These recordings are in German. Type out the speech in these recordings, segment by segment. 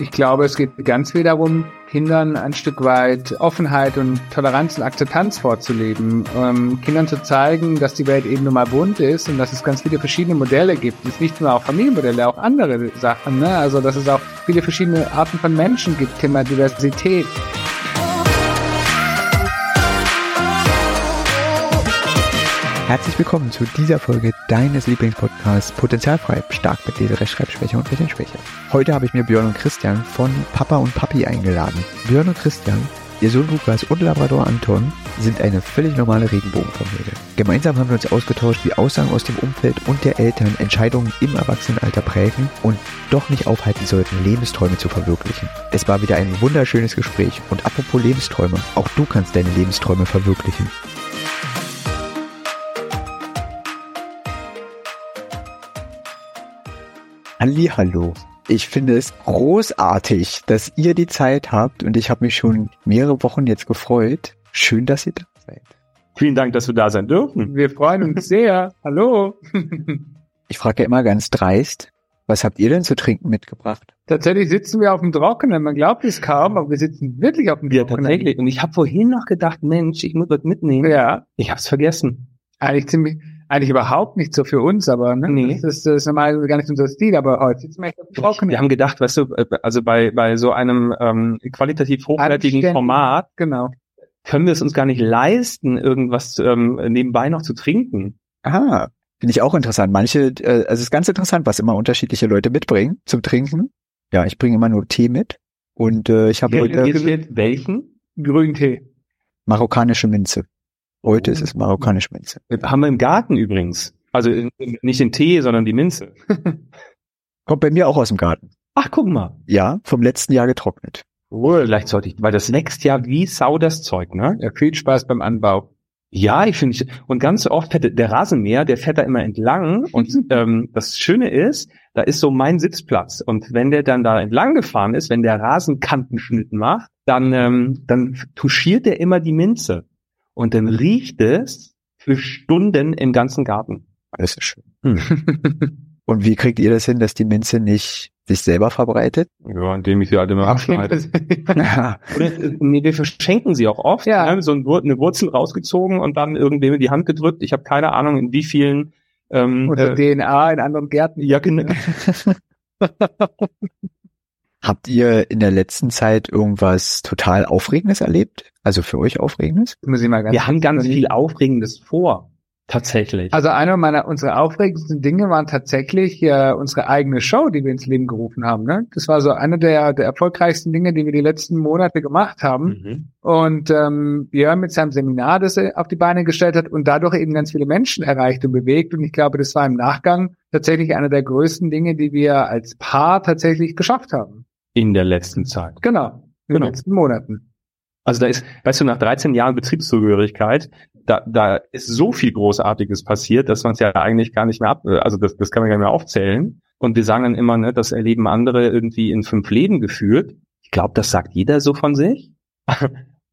Ich glaube, es geht ganz viel darum, Kindern ein Stück weit Offenheit und Toleranz und Akzeptanz vorzuleben. Ähm, Kindern zu zeigen, dass die Welt eben nun mal bunt ist und dass es ganz viele verschiedene Modelle gibt. Es ist nicht nur auch Familienmodelle, auch andere Sachen. Ne? Also dass es auch viele verschiedene Arten von Menschen gibt, Thema Diversität. Herzlich willkommen zu dieser Folge deines Lieblingspodcasts Potenzialfrei, stark mit Lese, Rechtschreibschwäche und Medienschwäche. Heute habe ich mir Björn und Christian von Papa und Papi eingeladen. Björn und Christian, ihr Sohn Lukas und Labrador Anton sind eine völlig normale Regenbogenfamilie. Gemeinsam haben wir uns ausgetauscht, wie Aussagen aus dem Umfeld und der Eltern Entscheidungen im Erwachsenenalter prägen und doch nicht aufhalten sollten, Lebensträume zu verwirklichen. Es war wieder ein wunderschönes Gespräch und apropos Lebensträume, auch du kannst deine Lebensträume verwirklichen. Hallo. Ich finde es großartig, dass ihr die Zeit habt und ich habe mich schon mehrere Wochen jetzt gefreut. Schön, dass ihr da seid. Vielen Dank, dass wir da sein dürfen. Wir freuen uns sehr. Hallo. Ich frage ja immer ganz dreist, was habt ihr denn zu trinken mitgebracht? Tatsächlich sitzen wir auf dem Trockenen. Man glaubt es kaum, aber wir sitzen wirklich auf dem Ja, Trockenen. tatsächlich. Und ich habe vorhin noch gedacht, Mensch, ich muss was mitnehmen. Ja, Ich habe es vergessen. eigentlich ziemlich, eigentlich überhaupt nicht so für uns, aber ne? Nee. das, ist, das ist normal gar nicht unser Stil, aber heute sitzen wir echt auf dem Trockenen. Wir haben gedacht, weißt du, äh, also bei, bei so einem ähm, qualitativ hochwertigen Anständig. Format Genau. können wir es uns gar nicht leisten, irgendwas ähm, nebenbei noch zu trinken. Aha, finde ich auch interessant. Manche, äh, also es ist ganz interessant, was immer unterschiedliche Leute mitbringen zum Trinken. Ja, ich bringe immer nur Tee mit und äh, ich habe heute welchen? Grüntee. marokkanische Minze. Heute ist es marokkanische Minze. Äh, Haben wir im Garten übrigens. Also nicht den Tee, sondern die Minze. Kommt bei mir auch aus dem Garten. Ach, guck mal. Ja, vom letzten Jahr getrocknet. Vielleicht sollte ich, weil das wächst ja wie Sau das Zeug, ne? Ja, viel Spaß beim Anbau. Ja, ich finde, und ganz oft fährt der Rasenmäher, der fährt da immer entlang und ähm, das Schöne ist, da ist so mein Sitzplatz und wenn der dann da entlang gefahren ist, wenn der Rasenkantenschnitt macht, dann dann, dann touchiert er immer die Minze und dann riecht es für Stunden im ganzen Garten. Das ist schön. Hm. Und wie kriegt ihr das hin, dass die Minze nicht sich selber verbreitet? Ja, indem ich sie halt immer abschneide. Oder, nee, wir verschenken sie auch oft. Ja. Ne? So eine Wurzel rausgezogen und dann irgendwem in die Hand gedrückt. Ich habe keine Ahnung, in wie vielen ähm, Oder äh, DNA in anderen Gärten. ja, genau. Habt ihr in der letzten Zeit irgendwas total Aufregendes erlebt? Also für euch Aufregendes? Muss ich mal ganz Wir haben ganz viel Aufregendes vor, tatsächlich. Also einer meiner unserer aufregendsten Dinge waren tatsächlich äh, unsere eigene Show, die wir ins Leben gerufen haben. Ne? Das war so eine der, der erfolgreichsten Dinge, die wir die letzten Monate gemacht haben. Mhm. Und ähm, Björn mit seinem Seminar, das er auf die Beine gestellt hat und dadurch eben ganz viele Menschen erreicht und bewegt. Und ich glaube, das war im Nachgang tatsächlich eine der größten Dinge, die wir als Paar tatsächlich geschafft haben. In der letzten Zeit. Genau. In Genau. den letzten Monaten. Also da ist, weißt du, nach 13 Jahren Betriebszugehörigkeit, da, da ist so viel Großartiges passiert, dass man es ja eigentlich gar nicht mehr ab, also das, das kann man gar nicht mehr aufzählen. Und wir sagen dann immer, ne, das erleben andere irgendwie in fünf Leben geführt. Ich glaube, das sagt jeder so von sich.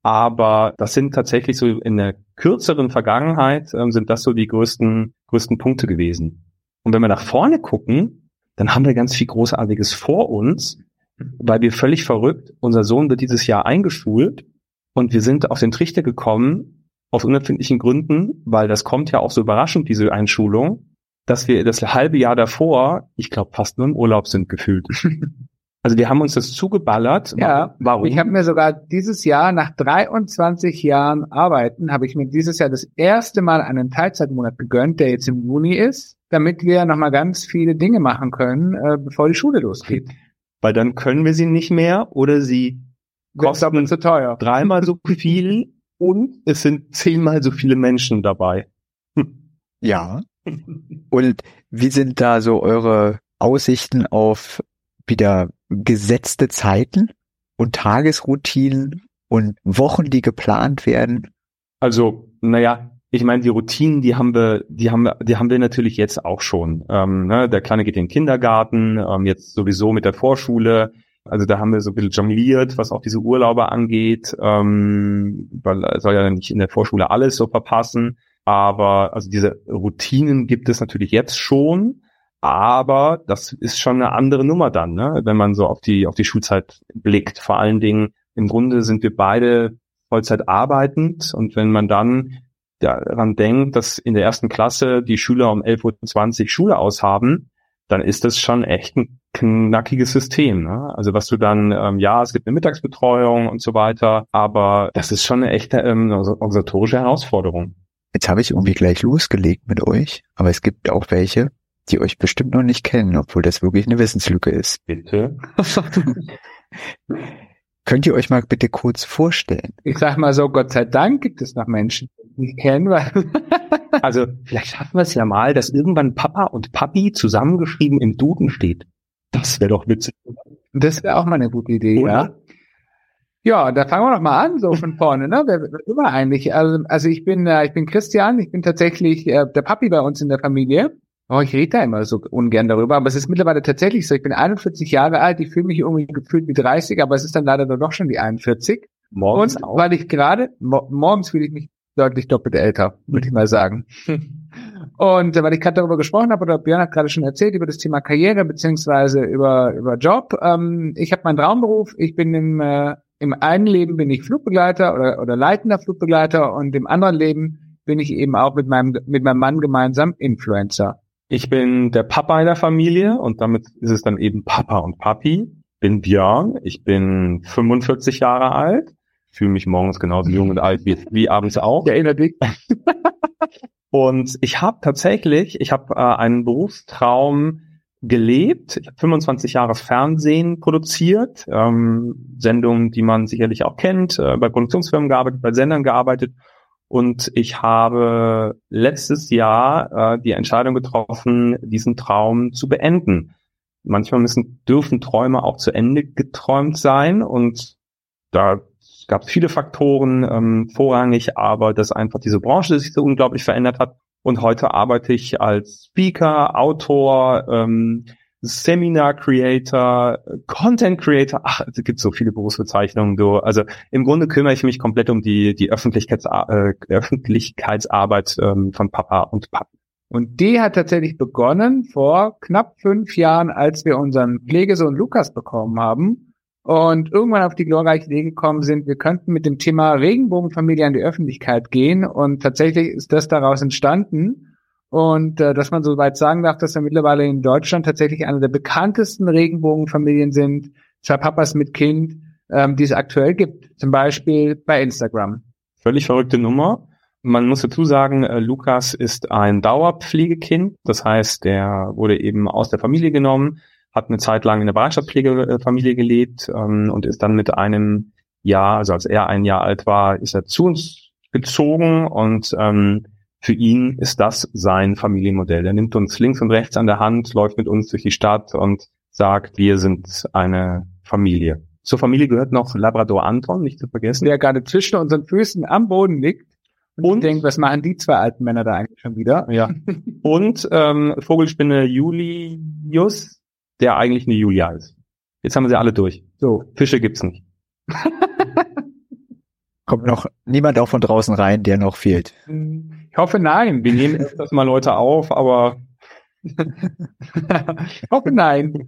Aber das sind tatsächlich so in der kürzeren Vergangenheit ähm, sind das so die größten, größten Punkte gewesen. Und wenn wir nach vorne gucken, dann haben wir ganz viel Großartiges vor uns, weil wir völlig verrückt, unser Sohn wird dieses Jahr eingeschult und wir sind auf den Trichter gekommen, aus unerfindlichen Gründen, weil das kommt ja auch so überraschend, diese Einschulung, dass wir das halbe Jahr davor, ich glaube, fast nur im Urlaub sind gefühlt. Also wir haben uns das zugeballert. Ja, Warum? Ich habe mir sogar dieses Jahr, nach 23 Jahren Arbeiten, habe ich mir dieses Jahr das erste Mal einen Teilzeitmonat gegönnt, der jetzt im Juni ist, damit wir nochmal ganz viele Dinge machen können, äh, bevor die Schule losgeht. Weil dann können wir sie nicht mehr oder sie kosten so teuer. dreimal so viel und es sind zehnmal so viele Menschen dabei. Ja. Und wie sind da so eure Aussichten auf wieder gesetzte Zeiten und Tagesroutinen und Wochen, die geplant werden? Also, naja, ich meine, die Routinen, die haben wir, die haben wir, die haben wir natürlich jetzt auch schon. Ähm, ne, der Kleine geht in den Kindergarten, ähm, jetzt sowieso mit der Vorschule. Also da haben wir so ein bisschen jongliert, was auch diese Urlaube angeht, ähm, weil soll ja nicht in der Vorschule alles so verpassen. Aber also diese Routinen gibt es natürlich jetzt schon. Aber das ist schon eine andere Nummer dann, ne? wenn man so auf die, auf die Schulzeit blickt. Vor allen Dingen, im Grunde sind wir beide Vollzeit arbeitend und wenn man dann daran denkt, dass in der ersten Klasse die Schüler um 11.20 Uhr Schule aushaben, dann ist das schon echt ein knackiges System. Ne? Also was du dann, ähm, ja, es gibt eine Mittagsbetreuung und so weiter, aber das ist schon eine echte ähm, organisatorische Herausforderung. Jetzt habe ich irgendwie gleich losgelegt mit euch, aber es gibt auch welche, die euch bestimmt noch nicht kennen, obwohl das wirklich eine Wissenslücke ist. Bitte. Könnt ihr euch mal bitte kurz vorstellen? Ich sag mal so, Gott sei Dank gibt es noch Menschen, mich kennen, weil also vielleicht schaffen wir es ja mal, dass irgendwann Papa und Papi zusammengeschrieben im Duden steht. Das wäre doch witzig. Das wäre auch mal eine gute Idee, Oder? ja. Ja, da fangen wir doch mal an, so von vorne, ne? Wer, wer immer eigentlich. Also, also ich bin, äh, ich bin Christian, ich bin tatsächlich äh, der Papi bei uns in der Familie. Oh, ich rede da immer so ungern darüber, aber es ist mittlerweile tatsächlich so. Ich bin 41 Jahre alt, ich fühle mich irgendwie gefühlt wie 30, aber es ist dann leider doch schon die 41. Morgens Und auch. weil ich gerade, mo morgens fühle ich mich deutlich doppelt älter, würde ich mal sagen. Und äh, weil ich gerade darüber gesprochen habe, oder Björn hat gerade schon erzählt, über das Thema Karriere beziehungsweise über, über Job. Ähm, ich habe meinen Traumberuf, ich bin im, äh, im einen Leben bin ich Flugbegleiter oder, oder leitender Flugbegleiter und im anderen Leben bin ich eben auch mit meinem, mit meinem Mann gemeinsam Influencer. Ich bin der Papa in der Familie und damit ist es dann eben Papa und Papi. Bin Björn, ich bin 45 Jahre alt, fühle mich morgens genauso jung und alt wie, wie abends auch. Ja, erinnert dich. und ich habe tatsächlich, ich habe äh, einen Berufstraum gelebt. Ich habe 25 Jahre Fernsehen produziert, ähm, Sendungen, die man sicherlich auch kennt, äh, bei Produktionsfirmen gearbeitet, bei Sendern gearbeitet und ich habe letztes Jahr äh, die Entscheidung getroffen, diesen Traum zu beenden. Manchmal müssen, dürfen Träume auch zu Ende geträumt sein und da gab viele Faktoren ähm, vorrangig, aber dass einfach diese Branche sich so unglaublich verändert hat. Und heute arbeite ich als Speaker, Autor, ähm, Seminar Creator, Content Creator, ach, es gibt so viele Berufsbezeichnungen, du. Also im Grunde kümmere ich mich komplett um die, die Öffentlichkeits, äh, Öffentlichkeitsarbeit ähm, von Papa und Papa. Und die hat tatsächlich begonnen vor knapp fünf Jahren, als wir unseren Pflegesohn Lukas bekommen haben und irgendwann auf die glorreiche Idee gekommen sind, wir könnten mit dem Thema Regenbogenfamilie an die Öffentlichkeit gehen und tatsächlich ist das daraus entstanden. Und äh, dass man soweit sagen darf, dass wir mittlerweile in Deutschland tatsächlich eine der bekanntesten Regenbogenfamilien sind, zwei Papas mit Kind, ähm, die es aktuell gibt. Zum Beispiel bei Instagram. Völlig verrückte Nummer. Man muss dazu sagen, äh, Lukas ist ein Dauerpflegekind. Das heißt, der wurde eben aus der Familie genommen, hat eine Zeit lang in der Bereitschaftspflegefamilie gelebt ähm, und ist dann mit einem Jahr, also als er ein Jahr alt war, ist er zu uns gezogen und ähm, für ihn ist das sein Familienmodell. Er nimmt uns links und rechts an der Hand, läuft mit uns durch die Stadt und sagt, wir sind eine Familie. Zur Familie gehört noch Labrador Anton, nicht zu vergessen. Der gerade zwischen unseren Füßen am Boden liegt. Und, und denkt, was machen die zwei alten Männer da eigentlich schon wieder? Ja. und ähm, Vogelspinne Julius, der eigentlich eine Julia ist. Jetzt haben wir sie alle durch. So. Fische gibt's nicht. Kommt noch niemand auch von draußen rein, der noch fehlt? Ich hoffe nein. Wir nehmen öfters mal Leute auf, aber ich hoffe nein.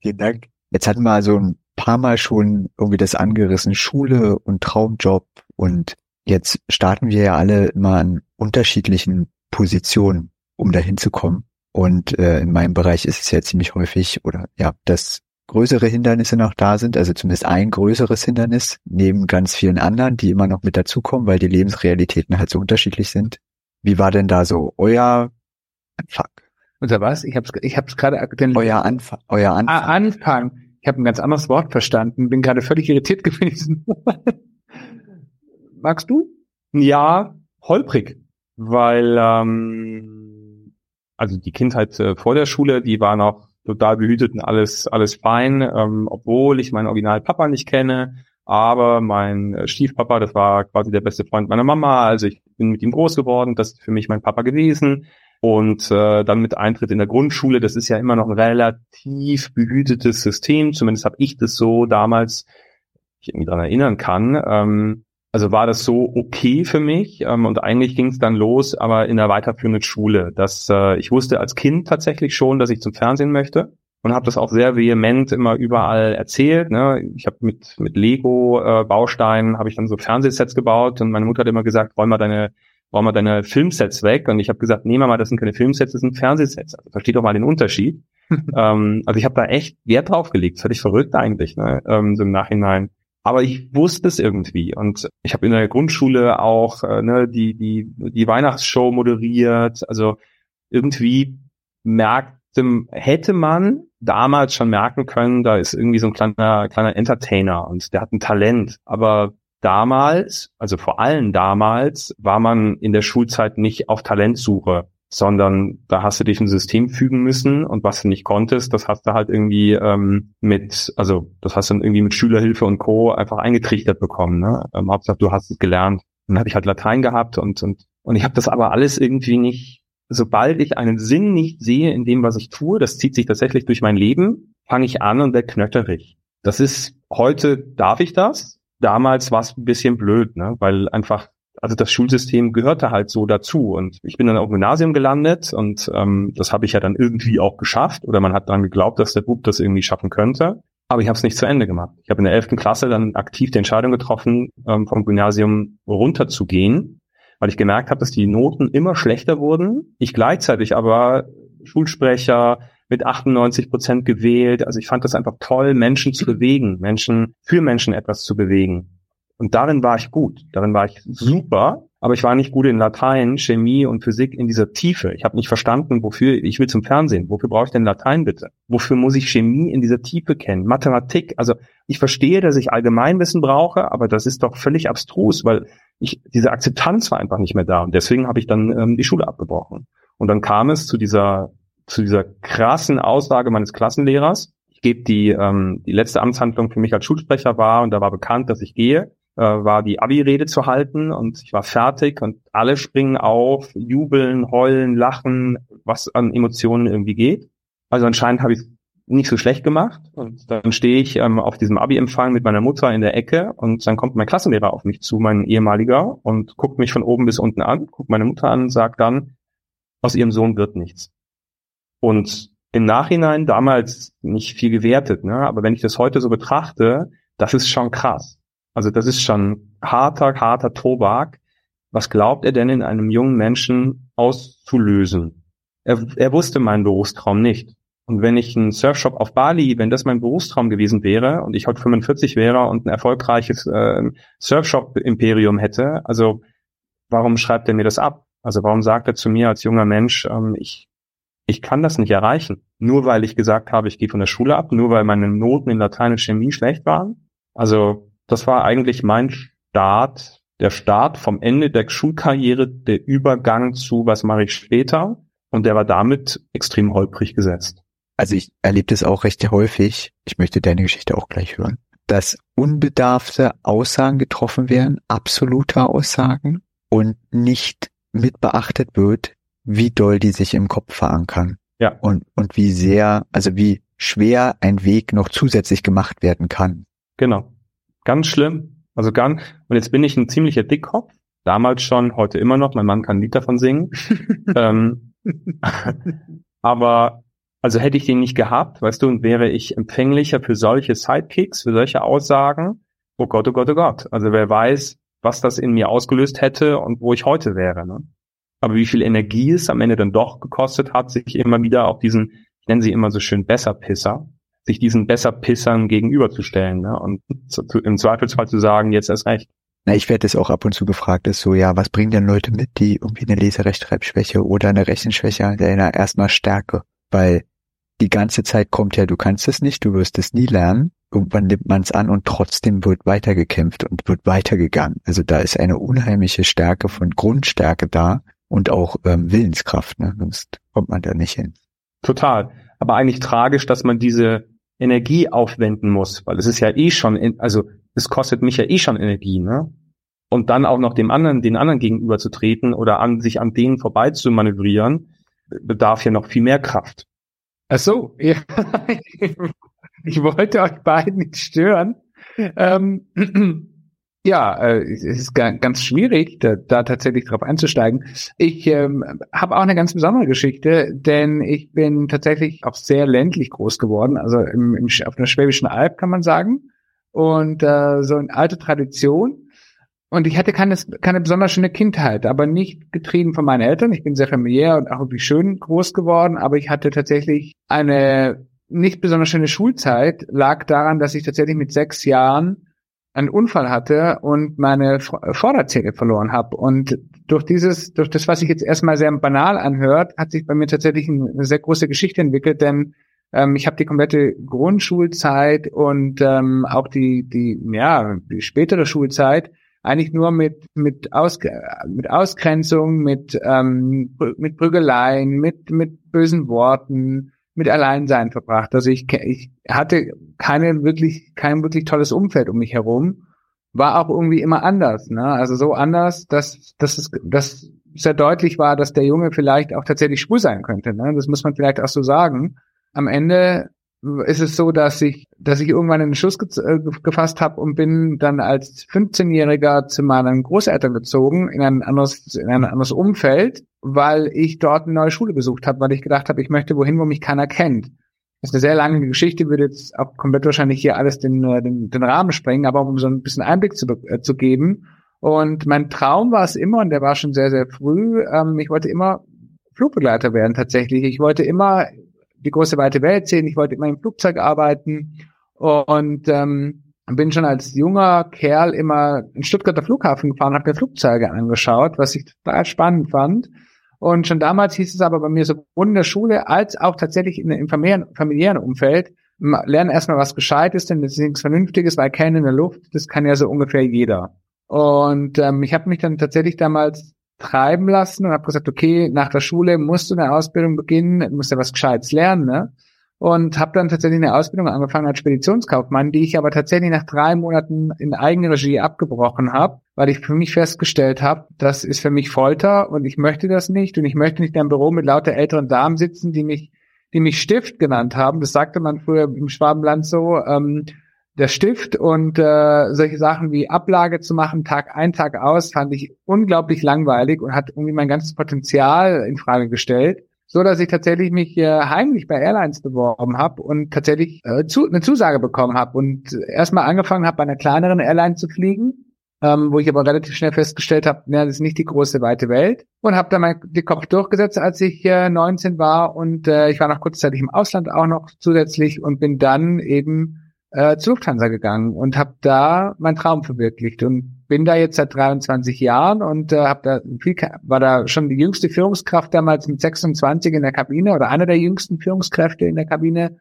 Vielen Dank. Jetzt hatten wir also ein paar Mal schon irgendwie das angerissen, Schule und Traumjob und jetzt starten wir ja alle immer an unterschiedlichen Positionen, um dahin zu kommen. Und äh, in meinem Bereich ist es ja ziemlich häufig oder ja, das größere Hindernisse noch da sind, also zumindest ein größeres Hindernis, neben ganz vielen anderen, die immer noch mit dazukommen, weil die Lebensrealitäten halt so unterschiedlich sind. Wie war denn da so euer Anfang? Unser was? Ich hab's, ich hab's gerade euer Anfang, euer Anfang. Ah, Anfang. Ich habe ein ganz anderes Wort verstanden. Bin gerade völlig irritiert gewesen. Magst du? Ja, holprig, weil ähm, also die Kindheit äh, vor der Schule, die war noch total behütet und alles, alles fein, ähm, obwohl ich meinen Original Papa nicht kenne. Aber mein äh, Stiefpapa, das war quasi der beste Freund meiner Mama. Also ich bin mit ihm groß geworden. Das ist für mich mein Papa gewesen. Und äh, dann mit Eintritt in der Grundschule, das ist ja immer noch ein relativ behütetes System. Zumindest habe ich das so damals, ich irgendwie daran erinnern kann, ähm, also war das so okay für mich ähm, und eigentlich ging es dann los, aber in der weiterführenden Schule. Dass äh, ich wusste als Kind tatsächlich schon, dass ich zum Fernsehen möchte und habe das auch sehr vehement immer überall erzählt. Ne? Ich habe mit mit Lego äh, Bausteinen habe ich dann so Fernsehsets gebaut und meine Mutter hat immer gesagt, räum mal deine räum mal deine Filmsets weg und ich habe gesagt, nee Mama, das sind keine Filmsets, das sind Fernsehsets. Also versteht doch mal den Unterschied. ähm, also ich habe da echt Wert drauf gelegt, völlig verrückt eigentlich, ne? ähm, so im Nachhinein. Aber ich wusste es irgendwie und ich habe in der Grundschule auch äh, ne, die die die Weihnachtsshow moderiert. Also irgendwie merkte hätte man damals schon merken können, da ist irgendwie so ein kleiner kleiner Entertainer und der hat ein Talent. Aber damals, also vor allem damals, war man in der Schulzeit nicht auf Talentsuche sondern da hast du dich ein System fügen müssen und was du nicht konntest, das hast du halt irgendwie ähm, mit, also das hast du dann irgendwie mit Schülerhilfe und Co. einfach eingetrichtert bekommen. Ne? Ähm, Hauptsache, du hast es gelernt. Dann habe ich halt Latein gehabt und und und ich habe das aber alles irgendwie nicht. Sobald ich einen Sinn nicht sehe in dem, was ich tue, das zieht sich tatsächlich durch mein Leben, fange ich an und werde knötterig. Das ist heute darf ich das. Damals war es ein bisschen blöd, ne? weil einfach also das Schulsystem gehörte halt so dazu. Und ich bin dann auf dem Gymnasium gelandet und ähm, das habe ich ja dann irgendwie auch geschafft oder man hat dann geglaubt, dass der Bub das irgendwie schaffen könnte. Aber ich habe es nicht zu Ende gemacht. Ich habe in der elften Klasse dann aktiv die Entscheidung getroffen, ähm, vom Gymnasium runterzugehen, weil ich gemerkt habe, dass die Noten immer schlechter wurden. Ich gleichzeitig aber Schulsprecher mit 98 Prozent gewählt. Also ich fand das einfach toll, Menschen zu bewegen, Menschen für Menschen etwas zu bewegen. Und darin war ich gut, darin war ich super, aber ich war nicht gut in Latein, Chemie und Physik in dieser Tiefe. Ich habe nicht verstanden, wofür ich will zum Fernsehen. Wofür brauche ich denn Latein bitte? Wofür muss ich Chemie in dieser Tiefe kennen? Mathematik, also ich verstehe, dass ich Allgemeinwissen brauche, aber das ist doch völlig abstrus, weil ich diese Akzeptanz war einfach nicht mehr da und deswegen habe ich dann ähm, die Schule abgebrochen. Und dann kam es zu dieser zu dieser krassen Aussage meines Klassenlehrers. Ich gebe die ähm, die letzte Amtshandlung für mich als Schulsprecher war und da war bekannt, dass ich gehe äh, war die Abi-Rede zu halten und ich war fertig und alle springen auf, jubeln, heulen, lachen, was an Emotionen irgendwie geht. Also anscheinend habe ich es nicht so schlecht gemacht und dann stehe ich ähm, auf diesem Abi-Empfang mit meiner Mutter in der Ecke und dann kommt mein Klassenlehrer auf mich zu, mein ehemaliger, und guckt mich von oben bis unten an, guckt meine Mutter an und sagt dann, aus ihrem Sohn wird nichts. Und im Nachhinein damals nicht viel gewertet, ne? aber wenn ich das heute so betrachte, das ist schon krass. Also das ist schon harter, harter Tobak. Was glaubt er denn in einem jungen Menschen auszulösen? Er, er wusste meinen Berufstraum nicht. Und wenn ich einen Surfshop auf Bali, wenn das mein Berufstraum gewesen wäre und ich heute 45 wäre und ein erfolgreiches äh, Surfshop-Imperium hätte, also warum schreibt er mir das ab? Also warum sagt er zu mir als junger Mensch, ähm, ich, ich kann das nicht erreichen? Nur weil ich gesagt habe, ich gehe von der Schule ab, nur weil meine Noten in Latein und Chemie schlecht waren? Also das war eigentlich mein Start, der Start vom Ende der Schulkarriere, der Übergang zu, was mache ich später? Und der war damit extrem holprig gesetzt. Also ich erlebe das auch recht häufig. Ich möchte deine Geschichte auch gleich hören. Dass unbedarfte Aussagen getroffen werden, absolute Aussagen und nicht mit beachtet wird, wie doll die sich im Kopf verankern. Ja. Und, und wie sehr, also wie schwer ein Weg noch zusätzlich gemacht werden kann. Genau. Ganz schlimm. Also ganz, und jetzt bin ich ein ziemlicher Dickkopf. Damals schon, heute immer noch. Mein Mann kann ein Lied davon singen. ähm, aber also hätte ich den nicht gehabt, weißt du, und wäre ich empfänglicher für solche Sidekicks, für solche Aussagen. Oh Gott, oh Gott, oh Gott. Also wer weiß, was das in mir ausgelöst hätte und wo ich heute wäre. Ne? Aber wie viel Energie es am Ende dann doch gekostet hat, sich immer wieder auf diesen, ich nenne sie immer so schön Besserpisser, sich diesen Besserpissern gegenüberzustellen ne? und zu, im Zweifelsfall zu sagen, jetzt erst recht. Na, ich werde das auch ab und zu gefragt, ist so, ja, was bringen denn Leute mit, die irgendwie eine Leserechtschreibschwäche oder eine Rechenschwäche, der erstmal Stärke, weil die ganze Zeit kommt ja, du kannst es nicht, du wirst es nie lernen. Irgendwann nimmt man es an und trotzdem wird weitergekämpft und wird weitergegangen. Also da ist eine unheimliche Stärke von Grundstärke da und auch ähm, Willenskraft, ne? sonst kommt man da nicht hin. Total. Aber eigentlich tragisch, dass man diese Energie aufwenden muss, weil es ist ja eh schon, in, also es kostet mich ja eh schon Energie, ne? Und dann auch noch dem anderen, den anderen gegenüber zu treten oder an sich an denen vorbei zu manövrieren, bedarf ja noch viel mehr Kraft. Ach so, ja. ich wollte euch beiden nicht stören. Ähm, Ja, äh, es ist ganz schwierig, da, da tatsächlich drauf einzusteigen. Ich ähm, habe auch eine ganz besondere Geschichte, denn ich bin tatsächlich auch sehr ländlich groß geworden, also im, im, auf der Schwäbischen Alb kann man sagen. Und äh, so eine alte Tradition. Und ich hatte keine, keine besonders schöne Kindheit, aber nicht getrieben von meinen Eltern. Ich bin sehr familiär und auch irgendwie schön groß geworden, aber ich hatte tatsächlich eine nicht besonders schöne Schulzeit, lag daran, dass ich tatsächlich mit sechs Jahren einen Unfall hatte und meine Vorderzähne verloren habe. Und durch dieses, durch das, was sich jetzt erstmal sehr banal anhört, hat sich bei mir tatsächlich eine sehr große Geschichte entwickelt, denn ähm, ich habe die komplette Grundschulzeit und ähm, auch die, die, ja, die spätere Schulzeit eigentlich nur mit mit, Aus, mit Ausgrenzung, mit ähm, mit Prügeleien, mit mit bösen Worten, mit Alleinsein verbracht. Also ich, ich hatte keine wirklich, kein wirklich tolles Umfeld um mich herum. War auch irgendwie immer anders, ne? Also so anders, dass, dass es, dass sehr deutlich war, dass der Junge vielleicht auch tatsächlich schwul sein könnte. Ne? Das muss man vielleicht auch so sagen. Am Ende ist es so, dass ich, dass ich irgendwann einen Schuss ge äh, gefasst habe und bin dann als 15-Jähriger zu meinen Großeltern gezogen in ein anderes, in ein anderes Umfeld, weil ich dort eine neue Schule besucht habe, weil ich gedacht habe, ich möchte wohin, wo mich keiner kennt. Das ist eine sehr lange Geschichte, würde jetzt auch komplett wahrscheinlich hier alles den, äh, den, den Rahmen sprengen, aber um so ein bisschen Einblick zu, äh, zu geben. Und mein Traum war es immer, und der war schon sehr, sehr früh, ähm, ich wollte immer Flugbegleiter werden tatsächlich. Ich wollte immer die große weite Welt sehen. Ich wollte immer im Flugzeug arbeiten und ähm, bin schon als junger Kerl immer in Stuttgarter Flughafen gefahren, habe mir Flugzeuge angeschaut, was ich total spannend fand. Und schon damals hieß es aber bei mir sowohl in der Schule als auch tatsächlich in, im familiären, Umfeld, lernen erstmal was Gescheites, denn das ist nichts Vernünftiges, weil kennen in der Luft, das kann ja so ungefähr jeder. Und ähm, ich habe mich dann tatsächlich damals treiben lassen und habe gesagt, okay, nach der Schule musst du eine Ausbildung beginnen, musst ja was Gescheites lernen, ne? Und habe dann tatsächlich eine Ausbildung angefangen als Speditionskaufmann, die ich aber tatsächlich nach drei Monaten in Eigenregie abgebrochen habe, weil ich für mich festgestellt habe, das ist für mich Folter und ich möchte das nicht und ich möchte nicht in einem Büro mit lauter älteren Damen sitzen, die mich, die mich Stift genannt haben. Das sagte man früher im Schwabenland so. Ähm, der Stift und äh, solche Sachen wie Ablage zu machen, Tag ein, Tag aus, fand ich unglaublich langweilig und hat irgendwie mein ganzes Potenzial in Frage gestellt, so dass ich tatsächlich mich äh, heimlich bei Airlines beworben habe und tatsächlich äh, zu, eine Zusage bekommen habe und erstmal angefangen habe, bei einer kleineren Airline zu fliegen. Ähm, wo ich aber relativ schnell festgestellt habe, ja, das ist nicht die große weite Welt und habe dann mal den Kopf durchgesetzt, als ich äh, 19 war und äh, ich war noch kurzzeitig im Ausland auch noch zusätzlich und bin dann eben äh, zu Lufthansa gegangen und habe da meinen Traum verwirklicht und bin da jetzt seit 23 Jahren und äh, hab da viel, war da schon die jüngste Führungskraft damals mit 26 in der Kabine oder einer der jüngsten Führungskräfte in der Kabine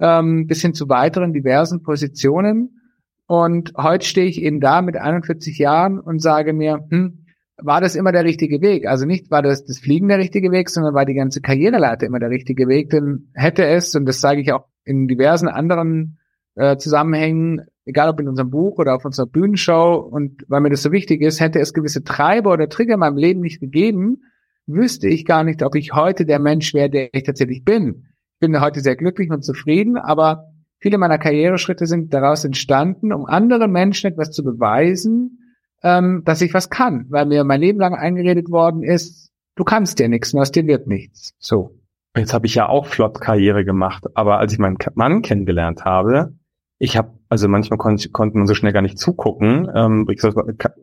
ähm, bis hin zu weiteren diversen Positionen. Und heute stehe ich eben da mit 41 Jahren und sage mir, hm, war das immer der richtige Weg? Also nicht war das das Fliegen der richtige Weg, sondern war die ganze Karriereleiter immer der richtige Weg. Denn hätte es, und das sage ich auch in diversen anderen äh, Zusammenhängen, egal ob in unserem Buch oder auf unserer Bühnenshow und weil mir das so wichtig ist, hätte es gewisse Treiber oder Trigger in meinem Leben nicht gegeben, wüsste ich gar nicht, ob ich heute der Mensch wäre, der ich tatsächlich bin. Ich bin heute sehr glücklich und zufrieden, aber viele meiner Karriereschritte sind daraus entstanden, um anderen Menschen etwas zu beweisen, ähm, dass ich was kann, weil mir mein Leben lang eingeredet worden ist, du kannst dir nichts, aus dir wird nichts. So. Jetzt habe ich ja auch flott Karriere gemacht, aber als ich meinen Mann kennengelernt habe, ich habe, also manchmal kon konnte man so schnell gar nicht zugucken. Ähm,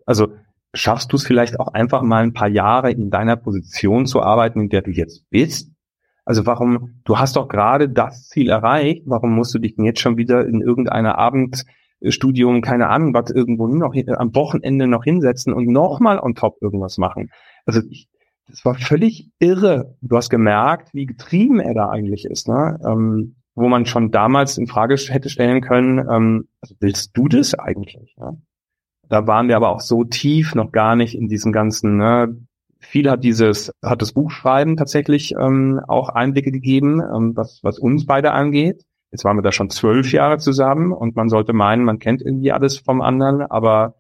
also schaffst du es vielleicht auch einfach mal ein paar Jahre in deiner Position zu arbeiten, in der du jetzt bist? Also warum, du hast doch gerade das Ziel erreicht, warum musst du dich denn jetzt schon wieder in irgendeiner Abendstudium, keine Ahnung, was irgendwo noch am Wochenende noch hinsetzen und nochmal on top irgendwas machen? Also ich, das war völlig irre. Du hast gemerkt, wie getrieben er da eigentlich ist. Ne? Ähm, wo man schon damals in Frage hätte stellen können, ähm, also willst du das eigentlich? Ja? Da waren wir aber auch so tief noch gar nicht in diesem ganzen, ne? viel hat dieses, hat das Buchschreiben tatsächlich ähm, auch Einblicke gegeben, ähm, was, was uns beide angeht. Jetzt waren wir da schon zwölf Jahre zusammen und man sollte meinen, man kennt irgendwie alles vom anderen, aber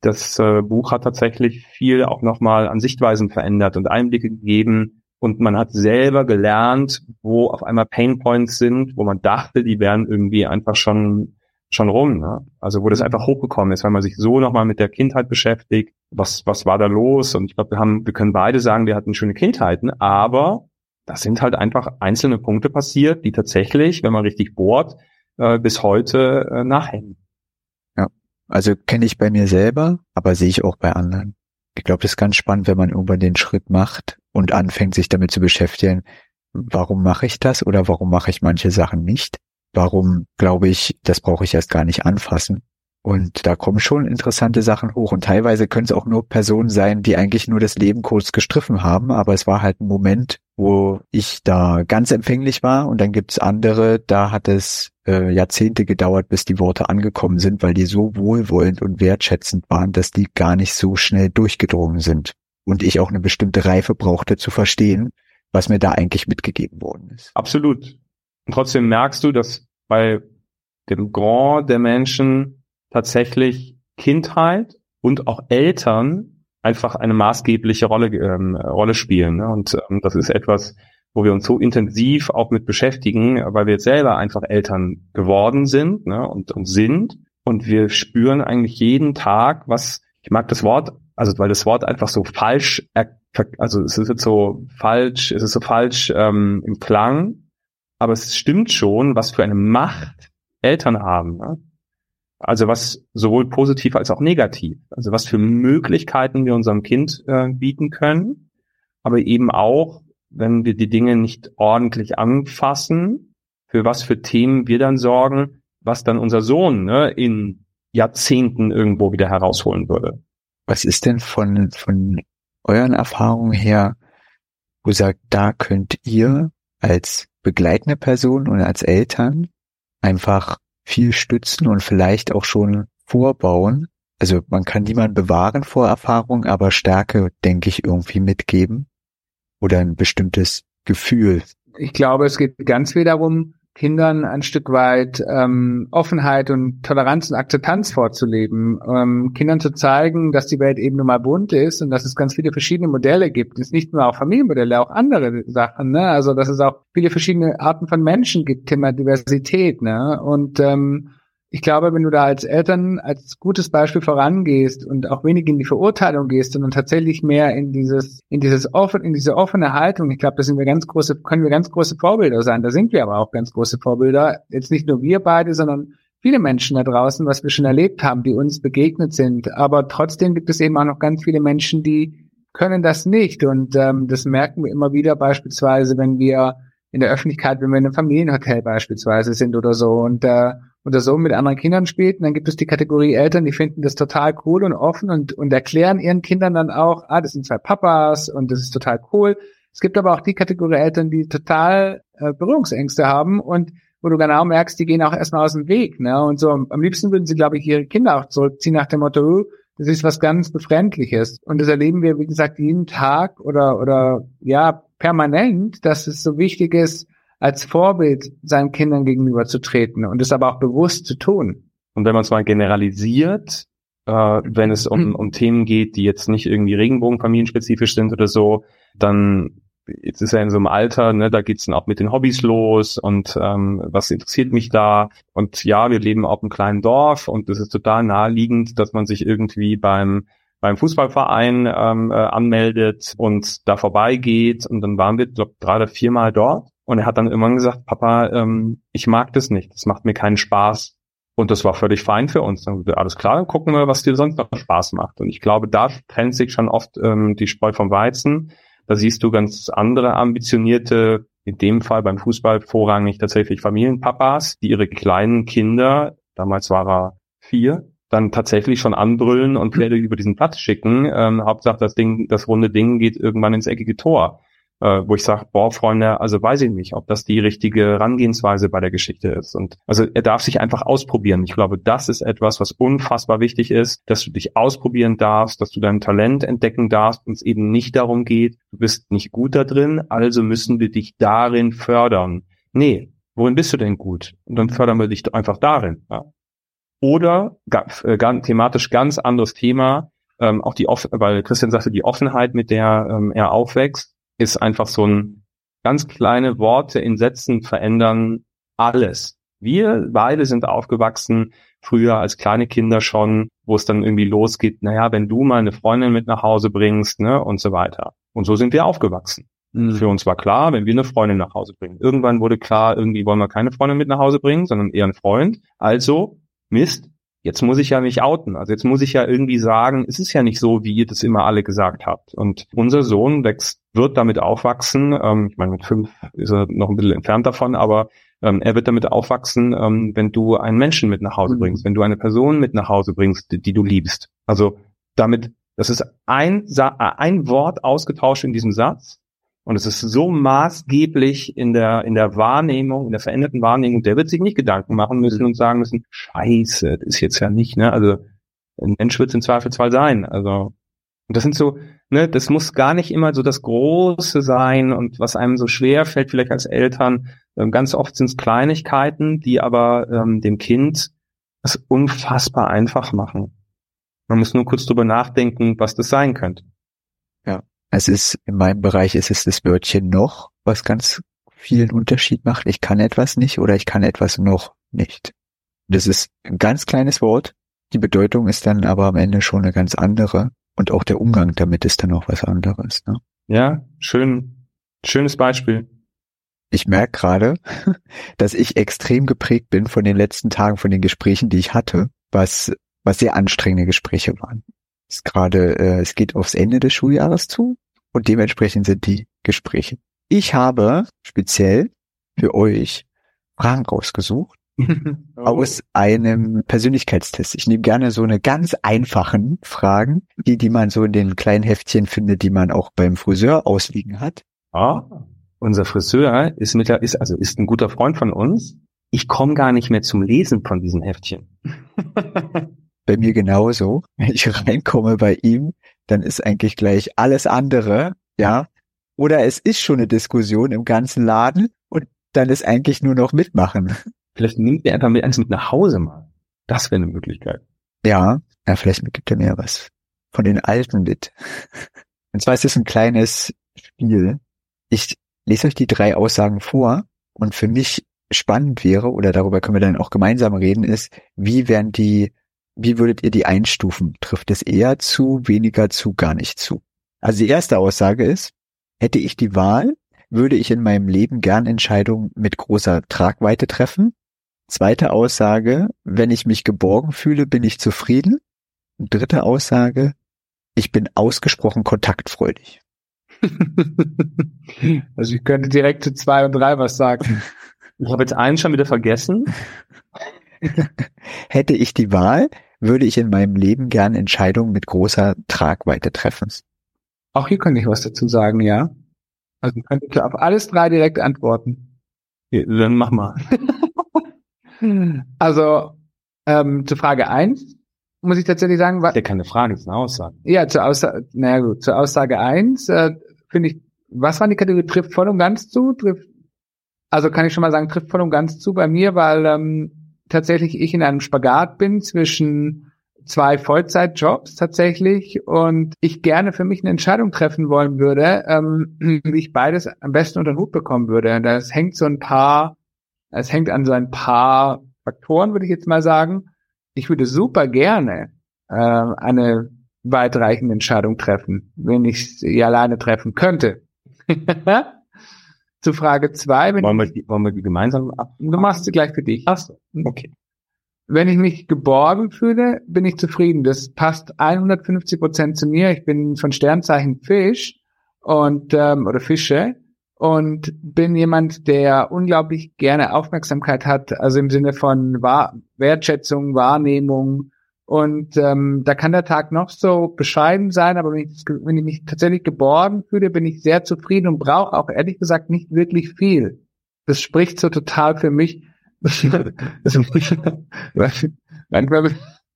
das äh, Buch hat tatsächlich viel auch nochmal an Sichtweisen verändert und Einblicke gegeben, und man hat selber gelernt, wo auf einmal Painpoints sind, wo man dachte, die wären irgendwie einfach schon schon rum, ne? Also wo das einfach hochgekommen ist, weil man sich so nochmal mit der Kindheit beschäftigt, was, was war da los? Und ich glaube, wir haben, wir können beide sagen, wir hatten schöne Kindheiten, aber das sind halt einfach einzelne Punkte passiert, die tatsächlich, wenn man richtig bohrt, äh, bis heute äh, nachhängen. Ja, also kenne ich bei mir selber, aber sehe ich auch bei anderen. Ich glaube, das ist ganz spannend, wenn man irgendwann den Schritt macht und anfängt, sich damit zu beschäftigen, warum mache ich das oder warum mache ich manche Sachen nicht? Warum glaube ich, das brauche ich erst gar nicht anfassen? Und da kommen schon interessante Sachen hoch. Und teilweise können es auch nur Personen sein, die eigentlich nur das Leben kurz gestriffen haben. Aber es war halt ein Moment, wo ich da ganz empfänglich war. Und dann gibt's andere, da hat es äh, Jahrzehnte gedauert, bis die Worte angekommen sind, weil die so wohlwollend und wertschätzend waren, dass die gar nicht so schnell durchgedrungen sind. Und ich auch eine bestimmte Reife brauchte zu verstehen, was mir da eigentlich mitgegeben worden ist. Absolut. Und trotzdem merkst du, dass bei dem Grand der Menschen tatsächlich Kindheit und auch Eltern einfach eine maßgebliche Rolle, ähm, Rolle spielen. Ne? Und ähm, das ist etwas, wo wir uns so intensiv auch mit beschäftigen, weil wir jetzt selber einfach Eltern geworden sind ne? und, und sind. Und wir spüren eigentlich jeden Tag, was, ich mag das Wort, also weil das Wort einfach so falsch, also es ist jetzt so falsch, es ist so falsch ähm, im Klang, aber es stimmt schon, was für eine Macht Eltern haben. Ne? Also was sowohl positiv als auch negativ. Also was für Möglichkeiten wir unserem Kind äh, bieten können, aber eben auch, wenn wir die Dinge nicht ordentlich anfassen, für was für Themen wir dann sorgen, was dann unser Sohn ne, in Jahrzehnten irgendwo wieder herausholen würde. Was ist denn von, von euren Erfahrungen her, wo sagt, da könnt ihr als begleitende Person und als Eltern einfach viel stützen und vielleicht auch schon vorbauen. Also man kann niemanden bewahren vor Erfahrung, aber Stärke, denke ich, irgendwie mitgeben oder ein bestimmtes Gefühl. Ich glaube, es geht ganz viel darum, Kindern ein Stück weit ähm, Offenheit und Toleranz und Akzeptanz vorzuleben, ähm, Kindern zu zeigen, dass die Welt eben nun mal bunt ist und dass es ganz viele verschiedene Modelle gibt. Es ist nicht nur auch Familienmodelle, auch andere Sachen. Ne? Also dass es auch viele verschiedene Arten von Menschen gibt, Thema Diversität. Ne? Und ähm, ich glaube, wenn du da als Eltern als gutes Beispiel vorangehst und auch wenig in die Verurteilung gehst, sondern tatsächlich mehr in dieses, in dieses offen, in diese offene Haltung, ich glaube, da sind wir ganz große, können wir ganz große Vorbilder sein. Da sind wir aber auch ganz große Vorbilder. Jetzt nicht nur wir beide, sondern viele Menschen da draußen, was wir schon erlebt haben, die uns begegnet sind. Aber trotzdem gibt es eben auch noch ganz viele Menschen, die können das nicht. Und ähm, das merken wir immer wieder beispielsweise, wenn wir in der Öffentlichkeit, wenn wir in einem Familienhotel beispielsweise sind oder so. Und äh, und der Sohn mit anderen Kindern spielt. Und dann gibt es die Kategorie Eltern, die finden das total cool und offen und, und erklären ihren Kindern dann auch, ah, das sind zwei Papas und das ist total cool. Es gibt aber auch die Kategorie Eltern, die total äh, Berührungsängste haben und wo du genau merkst, die gehen auch erstmal aus dem Weg. Ne? Und so am liebsten würden sie, glaube ich, ihre Kinder auch zurückziehen nach dem Motto, oh, das ist was ganz Befremdliches. Und das erleben wir, wie gesagt, jeden Tag oder, oder ja, permanent, dass es so wichtig ist, als Vorbild seinen Kindern gegenüber zu treten und es aber auch bewusst zu tun. Und wenn man es mal generalisiert, äh, wenn es um, um Themen geht, die jetzt nicht irgendwie Regenbogenfamilienspezifisch sind oder so, dann jetzt ist er in so einem Alter, ne, da geht's dann auch mit den Hobbys los und ähm, was interessiert mich da? Und ja, wir leben auf einem kleinen Dorf und es ist total naheliegend, dass man sich irgendwie beim beim Fußballverein ähm, äh, anmeldet und da vorbeigeht und dann waren wir glaub, drei oder viermal dort und er hat dann irgendwann gesagt, Papa, ähm, ich mag das nicht, das macht mir keinen Spaß. Und das war völlig fein für uns. Dann alles klar, dann gucken wir, was dir sonst noch Spaß macht. Und ich glaube, da trennt sich schon oft ähm, die Spreu vom Weizen. Da siehst du ganz andere ambitionierte, in dem Fall beim Fußball vorrangig tatsächlich Familienpapas, die ihre kleinen Kinder, damals war er vier, dann tatsächlich schon anbrüllen und Pferde über diesen Platz schicken. Ähm, Hauptsache das Ding, das runde Ding geht irgendwann ins eckige Tor äh, wo ich sage, boah, Freunde, also weiß ich nicht, ob das die richtige Herangehensweise bei der Geschichte ist. Und also er darf sich einfach ausprobieren. Ich glaube, das ist etwas, was unfassbar wichtig ist, dass du dich ausprobieren darfst, dass du dein Talent entdecken darfst und es eben nicht darum geht, du bist nicht gut da drin, also müssen wir dich darin fördern. Nee, worin bist du denn gut? Und dann fördern wir dich einfach darin. Ja. Oder äh, thematisch ganz anderes Thema, ähm, auch die, Off weil Christian sagte, die Offenheit, mit der ähm, er aufwächst ist einfach so ein ganz kleine Worte in Sätzen verändern alles. Wir beide sind aufgewachsen, früher als kleine Kinder schon, wo es dann irgendwie losgeht, naja, wenn du mal eine Freundin mit nach Hause bringst, ne, und so weiter. Und so sind wir aufgewachsen. Mhm. Für uns war klar, wenn wir eine Freundin nach Hause bringen. Irgendwann wurde klar, irgendwie wollen wir keine Freundin mit nach Hause bringen, sondern eher einen Freund. Also, Mist, jetzt muss ich ja mich outen. Also jetzt muss ich ja irgendwie sagen, es ist ja nicht so, wie ihr das immer alle gesagt habt. Und unser Sohn wächst, wird damit aufwachsen. Ähm, ich meine, mit fünf ist er noch ein bisschen entfernt davon, aber ähm, er wird damit aufwachsen, ähm, wenn du einen Menschen mit nach Hause mhm. bringst, wenn du eine Person mit nach Hause bringst, die, die du liebst. Also damit, das ist ein, ein Wort ausgetauscht in diesem Satz. Und es ist so maßgeblich in der, in der Wahrnehmung, in der veränderten Wahrnehmung, der wird sich nicht Gedanken machen müssen und sagen müssen, scheiße, das ist jetzt ja nicht, ne? Also ein Mensch wird es im Zweifelsfall sein. Also, und das sind so, ne, das muss gar nicht immer so das Große sein und was einem so schwer fällt, vielleicht als Eltern. Ähm, ganz oft sind es Kleinigkeiten, die aber ähm, dem Kind es unfassbar einfach machen. Man muss nur kurz drüber nachdenken, was das sein könnte. Es ist, in meinem Bereich ist es das Wörtchen noch, was ganz vielen Unterschied macht. Ich kann etwas nicht oder ich kann etwas noch nicht. Das ist ein ganz kleines Wort. Die Bedeutung ist dann aber am Ende schon eine ganz andere. Und auch der Umgang damit ist dann auch was anderes. Ne? Ja, schön, schönes Beispiel. Ich merke gerade, dass ich extrem geprägt bin von den letzten Tagen, von den Gesprächen, die ich hatte, was, was sehr anstrengende Gespräche waren ist gerade, äh, es geht aufs Ende des Schuljahres zu und dementsprechend sind die Gespräche. Ich habe speziell für euch Fragen rausgesucht oh. aus einem Persönlichkeitstest. Ich nehme gerne so eine ganz einfachen Fragen, die, die man so in den kleinen Heftchen findet, die man auch beim Friseur ausliegen hat. Ah, unser Friseur ist mit der, ist also ist ein guter Freund von uns. Ich komme gar nicht mehr zum Lesen von diesen Heftchen. bei mir genauso. Wenn ich reinkomme bei ihm, dann ist eigentlich gleich alles andere, ja. Oder es ist schon eine Diskussion im ganzen Laden und dann ist eigentlich nur noch mitmachen. Vielleicht nimmt er einfach mit eins mit nach Hause mal. Das wäre eine Möglichkeit. Ja, ja, vielleicht gibt er mir was von den Alten mit. Und zwar ist es ein kleines Spiel. Ich lese euch die drei Aussagen vor und für mich spannend wäre, oder darüber können wir dann auch gemeinsam reden, ist, wie werden die wie würdet ihr die einstufen? Trifft es eher zu, weniger zu, gar nicht zu? Also die erste Aussage ist, hätte ich die Wahl, würde ich in meinem Leben gern Entscheidungen mit großer Tragweite treffen. Zweite Aussage, wenn ich mich geborgen fühle, bin ich zufrieden. Dritte Aussage, ich bin ausgesprochen kontaktfreudig. also ich könnte direkt zu zwei und drei was sagen. Ich habe jetzt einen schon wieder vergessen. Hätte ich die Wahl, würde ich in meinem Leben gern Entscheidungen mit großer Tragweite treffen. Auch hier könnte ich was dazu sagen, ja. Also könnte ich auf alles drei direkt antworten. Ja, dann mach mal. also ähm, zur Frage eins muss ich tatsächlich sagen, was. Ja, keine Frage, das ist eine Aussage. Ja, zur Aussage, naja gut, zur Aussage eins äh, finde ich, was war die Kategorie? Trifft voll und ganz zu? Trifft, also kann ich schon mal sagen, trifft voll und ganz zu bei mir, weil ähm, tatsächlich ich in einem Spagat bin zwischen zwei Vollzeitjobs tatsächlich und ich gerne für mich eine Entscheidung treffen wollen würde, ähm, wie ich beides am besten unter den Hut bekommen würde. Das hängt so ein paar, es hängt an so ein paar Faktoren, würde ich jetzt mal sagen. Ich würde super gerne äh, eine weitreichende Entscheidung treffen, wenn ich sie alleine treffen könnte. zu Frage zwei. Wollen wir, die, wollen wir die gemeinsam ab? Du machst sie gleich für dich. Ach so, okay. Wenn ich mich geborgen fühle, bin ich zufrieden. Das passt 150 Prozent zu mir. Ich bin von Sternzeichen Fisch und ähm, oder Fische und bin jemand, der unglaublich gerne Aufmerksamkeit hat, also im Sinne von Wahr Wertschätzung, Wahrnehmung, und ähm, da kann der Tag noch so bescheiden sein, aber wenn ich, wenn ich mich tatsächlich geborgen fühle, bin ich sehr zufrieden und brauche auch ehrlich gesagt nicht wirklich viel. Das spricht so total für mich. manchmal,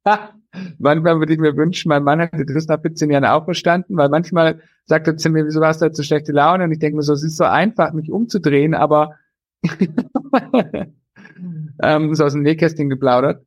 manchmal würde ich mir wünschen, mein Mann hätte das nach 14 Jahren auch verstanden, weil manchmal sagt er zu mir, wieso hast du jetzt so schlechte Laune? Und ich denke mir so, es ist so einfach, mich umzudrehen, aber ähm, so aus dem Nähkästchen geplaudert.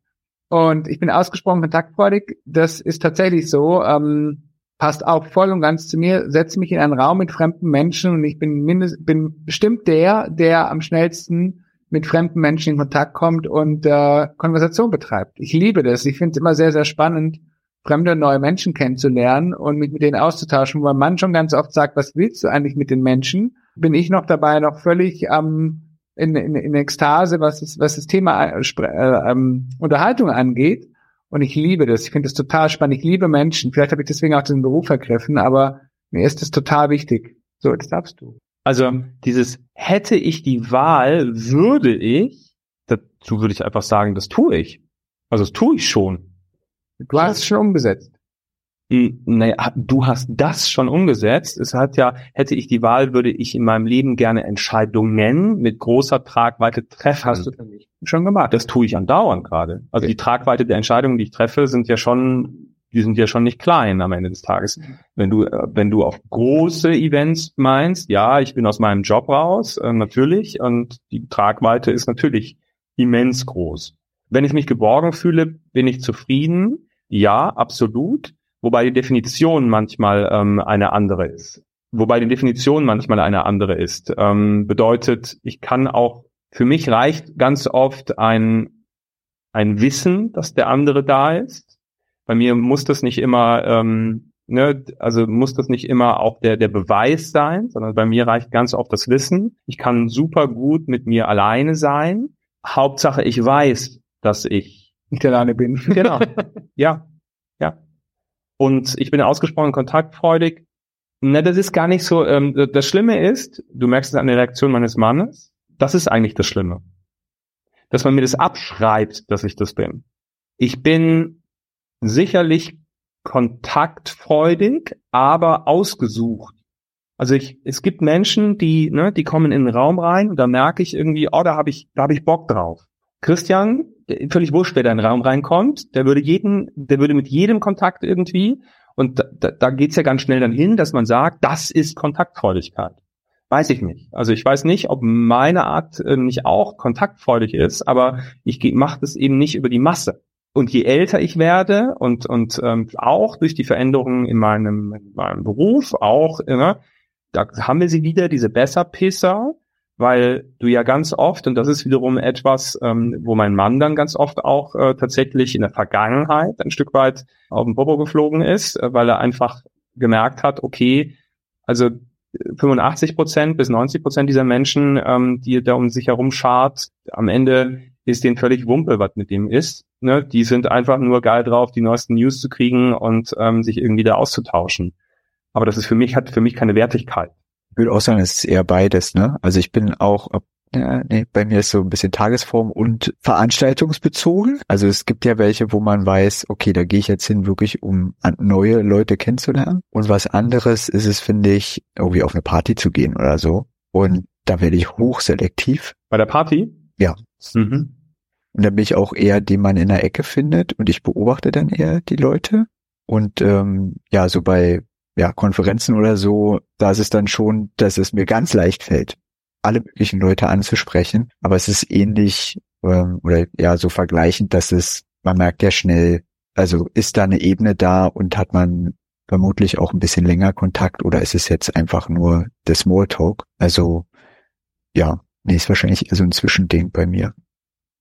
Und ich bin ausgesprochen kontaktfreudig. Das ist tatsächlich so. Ähm, passt auch voll und ganz zu mir. Setze mich in einen Raum mit fremden Menschen und ich bin mindest, bin bestimmt der, der am schnellsten mit fremden Menschen in Kontakt kommt und äh, Konversation betreibt. Ich liebe das. Ich finde es immer sehr, sehr spannend, fremde neue Menschen kennenzulernen und mit, mit denen auszutauschen, wo mein Mann schon ganz oft sagt, was willst du eigentlich mit den Menschen? Bin ich noch dabei, noch völlig ähm, in, in, in Ekstase, was, ist, was das Thema äh, äh, ähm, Unterhaltung angeht. Und ich liebe das. Ich finde das total spannend. Ich liebe Menschen. Vielleicht habe ich deswegen auch diesen Beruf ergriffen, aber mir ist das total wichtig. So, jetzt darfst du. Also dieses hätte ich die Wahl, würde ich, dazu würde ich einfach sagen, das tue ich. Also das tue ich schon. Du hast es schon umgesetzt. Naja, du hast das schon umgesetzt. Es hat ja, hätte ich die Wahl, würde ich in meinem Leben gerne Entscheidungen mit großer Tragweite treffen. Hast du für mich schon gemacht? Das tue ich andauernd gerade. Also okay. die Tragweite der Entscheidungen, die ich treffe, sind ja schon die sind ja schon nicht klein am Ende des Tages. Mhm. Wenn du, äh, wenn du auf große Events meinst, ja, ich bin aus meinem Job raus, äh, natürlich, und die Tragweite ist natürlich immens groß. Wenn ich mich geborgen fühle, bin ich zufrieden. Ja, absolut. Wobei die Definition manchmal ähm, eine andere ist. Wobei die Definition manchmal eine andere ist. Ähm, bedeutet, ich kann auch, für mich reicht ganz oft ein, ein Wissen, dass der andere da ist bei mir muss das nicht immer, ähm, ne, also muss das nicht immer auch der, der Beweis sein, sondern bei mir reicht ganz oft das Wissen. Ich kann super gut mit mir alleine sein. Hauptsache, ich weiß, dass ich nicht alleine bin. Genau. ja. Ja. Und ich bin ausgesprochen kontaktfreudig. Ne, das ist gar nicht so. Ähm, das Schlimme ist, du merkst es an der Reaktion meines Mannes, das ist eigentlich das Schlimme. Dass man mir das abschreibt, dass ich das bin. Ich bin sicherlich kontaktfreudig, aber ausgesucht. Also ich, es gibt Menschen, die, ne, die kommen in den Raum rein und da merke ich irgendwie, oh, da habe ich, da habe ich Bock drauf. Christian, völlig wurscht, wer da in den Raum reinkommt, der würde jeden, der würde mit jedem Kontakt irgendwie, und da, da geht's ja ganz schnell dann hin, dass man sagt, das ist Kontaktfreudigkeit. Weiß ich nicht. Also ich weiß nicht, ob meine Art äh, nicht auch kontaktfreudig ist, aber ich mache das eben nicht über die Masse. Und je älter ich werde und, und ähm, auch durch die Veränderungen in meinem, in meinem Beruf, auch, ne, da haben wir sie wieder, diese Besserpisser, weil du ja ganz oft, und das ist wiederum etwas, ähm, wo mein Mann dann ganz oft auch äh, tatsächlich in der Vergangenheit ein Stück weit auf den Bobo geflogen ist, äh, weil er einfach gemerkt hat, okay, also 85 Prozent bis 90 Prozent dieser Menschen, ähm, die da um sich herum schart, am Ende ist denen völlig Wumpe, was mit dem ist. Ne? Die sind einfach nur geil drauf, die neuesten News zu kriegen und ähm, sich irgendwie da auszutauschen. Aber das ist für mich, hat für mich keine Wertigkeit. Ich würde auch sagen, es ist eher beides, ne? Also ich bin auch, ja, nee, bei mir ist so ein bisschen Tagesform und veranstaltungsbezogen. Also es gibt ja welche, wo man weiß, okay, da gehe ich jetzt hin, wirklich um neue Leute kennenzulernen. Und was anderes ist es, finde ich, irgendwie auf eine Party zu gehen oder so. Und da werde ich hochselektiv. Bei der Party? Ja. Mhm. Und dann bin ich auch eher, den man in der Ecke findet und ich beobachte dann eher die Leute. Und ähm, ja, so bei ja, Konferenzen oder so, da ist es dann schon, dass es mir ganz leicht fällt, alle möglichen Leute anzusprechen. Aber es ist ähnlich ähm, oder ja, so vergleichend, dass es, man merkt ja schnell, also ist da eine Ebene da und hat man vermutlich auch ein bisschen länger Kontakt oder ist es jetzt einfach nur der Smalltalk? Also ja, Nee, ist wahrscheinlich eher so ein Zwischending bei mir.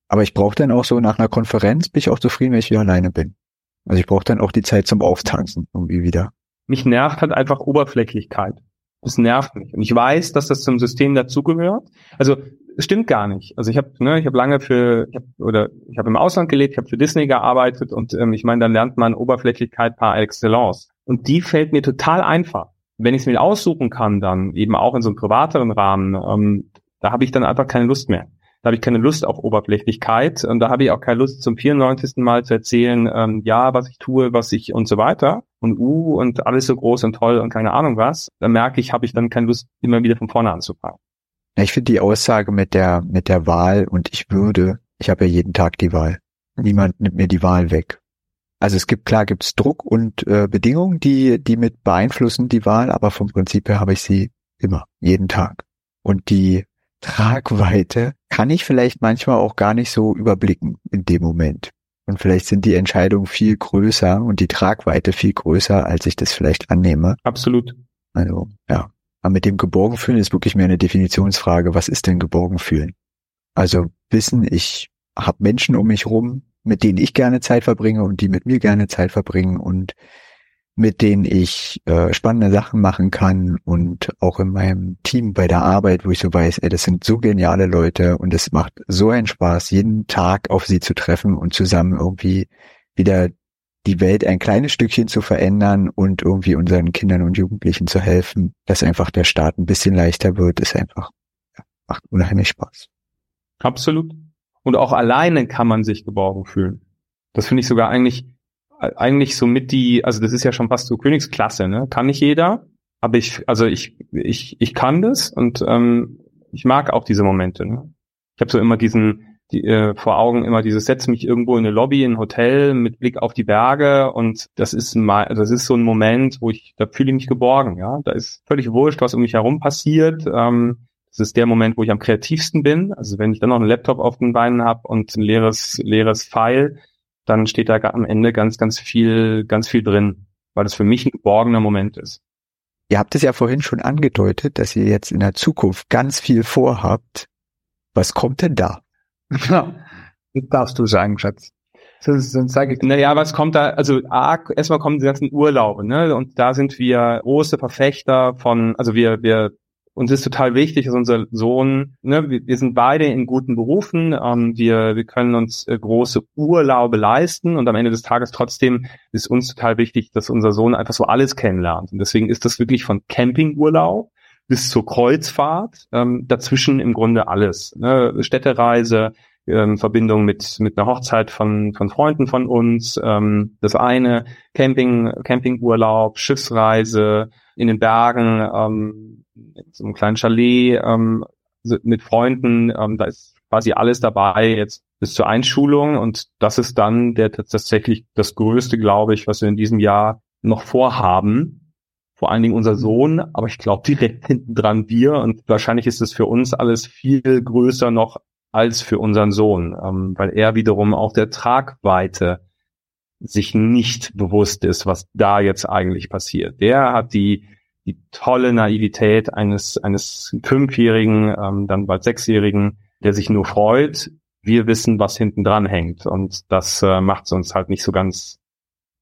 Aber ich brauche dann auch so nach einer Konferenz, bin ich auch zufrieden, wenn ich wieder alleine bin. Also ich brauche dann auch die Zeit zum Auftanken irgendwie wieder. Mich nervt halt einfach Oberflächlichkeit. Das nervt mich. Und ich weiß, dass das zum System dazugehört. Also es stimmt gar nicht. Also ich habe ne, ich habe lange für ich hab, oder ich habe im Ausland gelebt, ich habe für Disney gearbeitet und ähm, ich meine, dann lernt man Oberflächlichkeit par excellence. Und die fällt mir total einfach. Wenn ich es mir aussuchen kann, dann eben auch in so einem privateren Rahmen, ähm, da habe ich dann einfach keine Lust mehr. Da habe ich keine Lust auf Oberflächlichkeit und da habe ich auch keine Lust zum 94. Mal zu erzählen, ähm, ja, was ich tue, was ich und so weiter und uh und alles so groß und toll und keine Ahnung was. Da merke ich, habe ich dann keine Lust, immer wieder von vorne anzufangen. Ich finde die Aussage mit der mit der Wahl und ich würde, ich habe ja jeden Tag die Wahl. Niemand nimmt mir die Wahl weg. Also es gibt klar gibt's Druck und äh, Bedingungen, die die mit beeinflussen die Wahl, aber vom Prinzip her habe ich sie immer jeden Tag. Und die Tragweite kann ich vielleicht manchmal auch gar nicht so überblicken in dem Moment. Und vielleicht sind die Entscheidungen viel größer und die Tragweite viel größer, als ich das vielleicht annehme. Absolut. Also, ja. Aber mit dem Geborgenfühlen ist wirklich mehr eine Definitionsfrage. Was ist denn Geborgenfühlen? Also wissen, ich habe Menschen um mich rum, mit denen ich gerne Zeit verbringe und die mit mir gerne Zeit verbringen und mit denen ich äh, spannende Sachen machen kann und auch in meinem Team bei der Arbeit, wo ich so weiß, ey, das sind so geniale Leute und es macht so einen Spaß, jeden Tag auf sie zu treffen und zusammen irgendwie wieder die Welt ein kleines Stückchen zu verändern und irgendwie unseren Kindern und Jugendlichen zu helfen, dass einfach der Start ein bisschen leichter wird, ist einfach, ja, macht unheimlich Spaß. Absolut. Und auch alleine kann man sich geborgen fühlen. Das finde ich sogar eigentlich, eigentlich so mit die, also das ist ja schon fast so Königsklasse, ne? Kann nicht jeder, aber ich, also ich, ich, ich kann das und ähm, ich mag auch diese Momente. Ne? Ich habe so immer diesen, die, äh, vor Augen immer dieses setze mich irgendwo in eine Lobby, in ein Hotel mit Blick auf die Berge und das ist mal, das ist so ein Moment, wo ich, da fühle ich mich geborgen, ja. Da ist völlig wurscht, was um mich herum passiert. Ähm, das ist der Moment, wo ich am kreativsten bin. Also wenn ich dann noch einen Laptop auf den Beinen habe und ein leeres, leeres File, dann steht da am Ende ganz, ganz viel, ganz viel drin, weil das für mich ein geborgener Moment ist. Ihr habt es ja vorhin schon angedeutet, dass ihr jetzt in der Zukunft ganz viel vorhabt. Was kommt denn da? das darfst du sagen, Schatz. Sonst, sonst sage ich, naja, was kommt da, also A, erstmal kommen die ganzen Urlaube, ne? Und da sind wir große Verfechter von, also wir, wir uns ist total wichtig, dass unser Sohn, ne, wir, wir sind beide in guten Berufen, ähm, wir, wir können uns äh, große Urlaube leisten und am Ende des Tages trotzdem ist uns total wichtig, dass unser Sohn einfach so alles kennenlernt. Und deswegen ist das wirklich von Campingurlaub bis zur Kreuzfahrt, ähm, dazwischen im Grunde alles. Ne? Städtereise, ähm, Verbindung mit mit einer Hochzeit von von Freunden von uns, ähm, das eine Camping Campingurlaub, Schiffsreise in den Bergen, ähm, so einem kleinen Chalet ähm, mit Freunden, ähm, da ist quasi alles dabei jetzt bis zur Einschulung. Und das ist dann der tatsächlich das Größte, glaube ich, was wir in diesem Jahr noch vorhaben. Vor allen Dingen unser Sohn, aber ich glaube direkt hinten dran wir. Und wahrscheinlich ist es für uns alles viel größer noch als für unseren Sohn, ähm, weil er wiederum auch der Tragweite sich nicht bewusst ist, was da jetzt eigentlich passiert. Der hat die die tolle Naivität eines, eines Fünfjährigen, ähm, dann bald Sechsjährigen, der sich nur freut. Wir wissen, was hinten dran hängt. Und das äh, macht es uns halt nicht so ganz,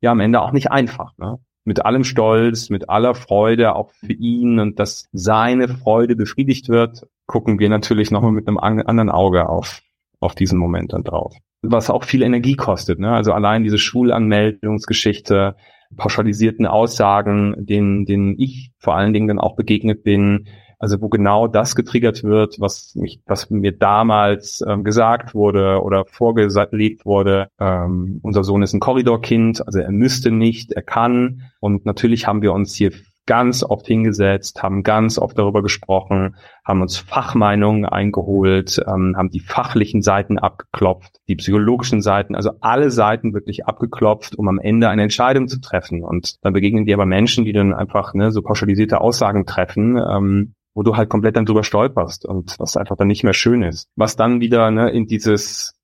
ja, am Ende auch nicht einfach. Ne? Mit allem Stolz, mit aller Freude, auch für ihn und dass seine Freude befriedigt wird, gucken wir natürlich nochmal mit einem anderen Auge auf, auf diesen Moment dann drauf. Was auch viel Energie kostet. Ne? Also allein diese Schulanmeldungsgeschichte, pauschalisierten Aussagen, denen, denen ich vor allen Dingen dann auch begegnet bin, also wo genau das getriggert wird, was mich, was mir damals ähm, gesagt wurde oder vorgelegt wurde. Ähm, unser Sohn ist ein Korridorkind, also er müsste nicht, er kann. Und natürlich haben wir uns hier ganz oft hingesetzt, haben ganz oft darüber gesprochen, haben uns Fachmeinungen eingeholt, ähm, haben die fachlichen Seiten abgeklopft, die psychologischen Seiten, also alle Seiten wirklich abgeklopft, um am Ende eine Entscheidung zu treffen. Und dann begegnen dir aber Menschen, die dann einfach ne, so pauschalisierte Aussagen treffen, ähm, wo du halt komplett dann drüber stolperst und was einfach dann nicht mehr schön ist. Was dann wieder ne, in dieses,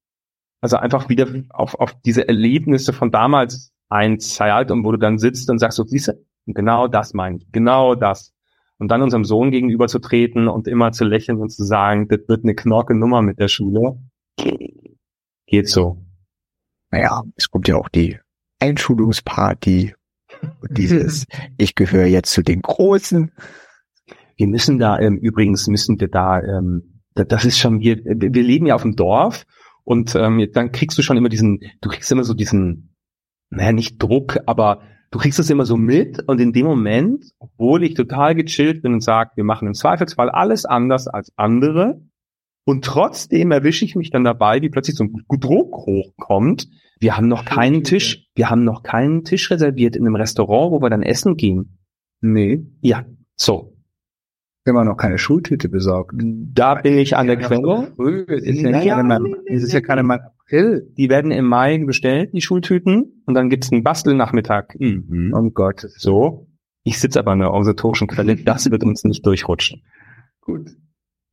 also einfach wieder auf, auf diese Erlebnisse von damals einzahlt und wo du dann sitzt und sagst so, siehst und genau das meine ich, genau das. Und dann unserem Sohn gegenüber zu treten und immer zu lächeln und zu sagen, das wird eine knorke Nummer mit der Schule. Geht so. Naja, es kommt ja auch die Einschulungsparty und dieses, ich gehöre jetzt zu den Großen. Wir müssen da, ähm, übrigens müssen wir da, ähm, das ist schon, wir, wir leben ja auf dem Dorf und ähm, dann kriegst du schon immer diesen, du kriegst immer so diesen, naja, nicht Druck, aber du kriegst das immer so mit und in dem Moment, obwohl ich total gechillt bin und sage, wir machen im Zweifelsfall alles anders als andere und trotzdem erwische ich mich dann dabei, wie plötzlich so ein Druck hochkommt. Wir haben noch keinen Tisch, wir haben noch keinen Tisch reserviert in einem Restaurant, wo wir dann essen gehen. Nee, ja, so. Haben noch keine Schultüte besorgt. Da bin ich an der Quelle. Es ist ja, keine, es ist ja keine April. Die werden im Mai bestellt, die Schultüten. Und dann gibt's einen Bastelnachmittag. Mhm. Oh Gott. So. Ich sitze aber an der organisatorischen Quelle. Das wird uns nicht durchrutschen. Gut.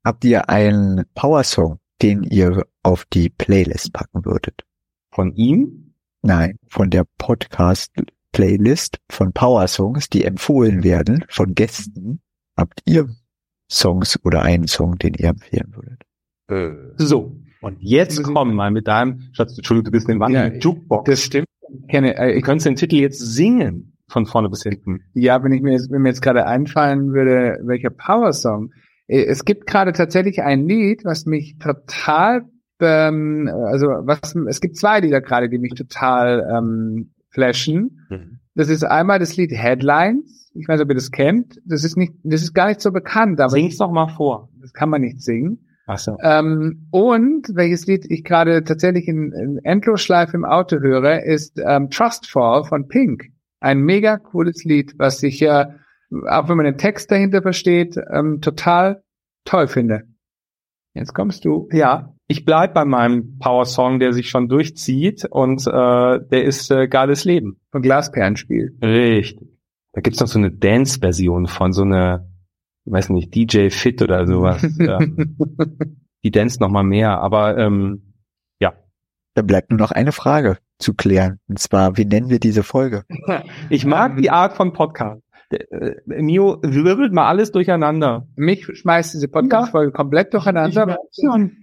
Habt ihr einen Power-Song, den ihr auf die Playlist packen würdet? Von ihm? Nein, von der Podcast-Playlist von Power Songs, die empfohlen werden von Gästen. Habt ihr Songs oder einen Song, den ihr empfehlen würdet? Äh. So. Und jetzt komm mal mit deinem, Schatz, Entschuldigung, du bist in Ja, der Jukebox. Das stimmt. Ich kenne, äh, ich, könntest den Titel jetzt singen, von vorne bis hinten. ja, wenn ich mir jetzt, wenn mir jetzt gerade einfallen würde, welcher Power-Song. Äh, Es gibt gerade tatsächlich ein Lied, was mich total, ähm, also was, es gibt zwei Lieder gerade, die mich total ähm, flashen. Das ist einmal das Lied Headlines. Ich weiß nicht, ob ihr das kennt. Das ist nicht, das ist gar nicht so bekannt, aber Sing's doch mal vor. das kann man nicht singen. Ach so. Ähm, und welches Lied ich gerade tatsächlich in, in Endlosschleife im Auto höre, ist ähm, Trustfall von Pink. Ein mega cooles Lied, was ich ja, auch wenn man den Text dahinter versteht, ähm, total toll finde. Jetzt kommst du. Ja, ich bleib bei meinem Power-Song, der sich schon durchzieht und äh, der ist äh, Geiles Leben. Von Glasperlenspiel. Richtig. Da gibt's noch so eine Dance-Version von so einer, ich weiß nicht, DJ Fit oder sowas. ähm, die dance noch mal mehr, aber ähm, Dann bleibt nur noch eine Frage zu klären. Und zwar, wie nennen wir diese Folge? ich mag die Art von Podcast. Der, äh, Mio wirbelt mal alles durcheinander. Mich schmeißt diese Podcast-Folge komplett durcheinander.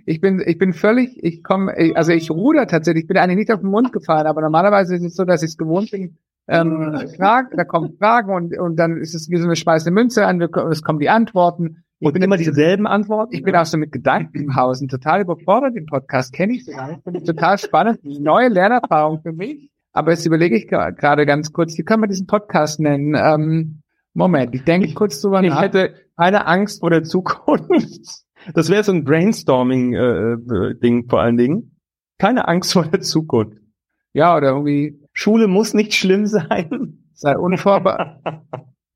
Ich bin, ich bin völlig, ich komme, also ich ruder tatsächlich, ich bin eigentlich nicht auf den Mund gefahren, aber normalerweise ist es so, dass ich es gewohnt bin, ähm, Fragen, da kommen Fragen und, und dann ist es wie so eine schmeißende Münze an, es kommen die Antworten. Ich Und bin immer dieselben Antworten. ich bin auch so mit Gedanken im Haus und total überfordert. Den Podcast kenne ich so gar nicht. Finde ich total spannend. Neue Lernerfahrung für mich. Aber jetzt überlege ich gerade ganz kurz, wie können wir diesen Podcast nennen? Ähm, Moment, ich denke kurz drüber Ich nach. hätte keine Angst vor der Zukunft. Das wäre so ein Brainstorming-Ding vor allen Dingen. Keine Angst vor der Zukunft. Ja, oder irgendwie Schule muss nicht schlimm sein. sei, unvorbe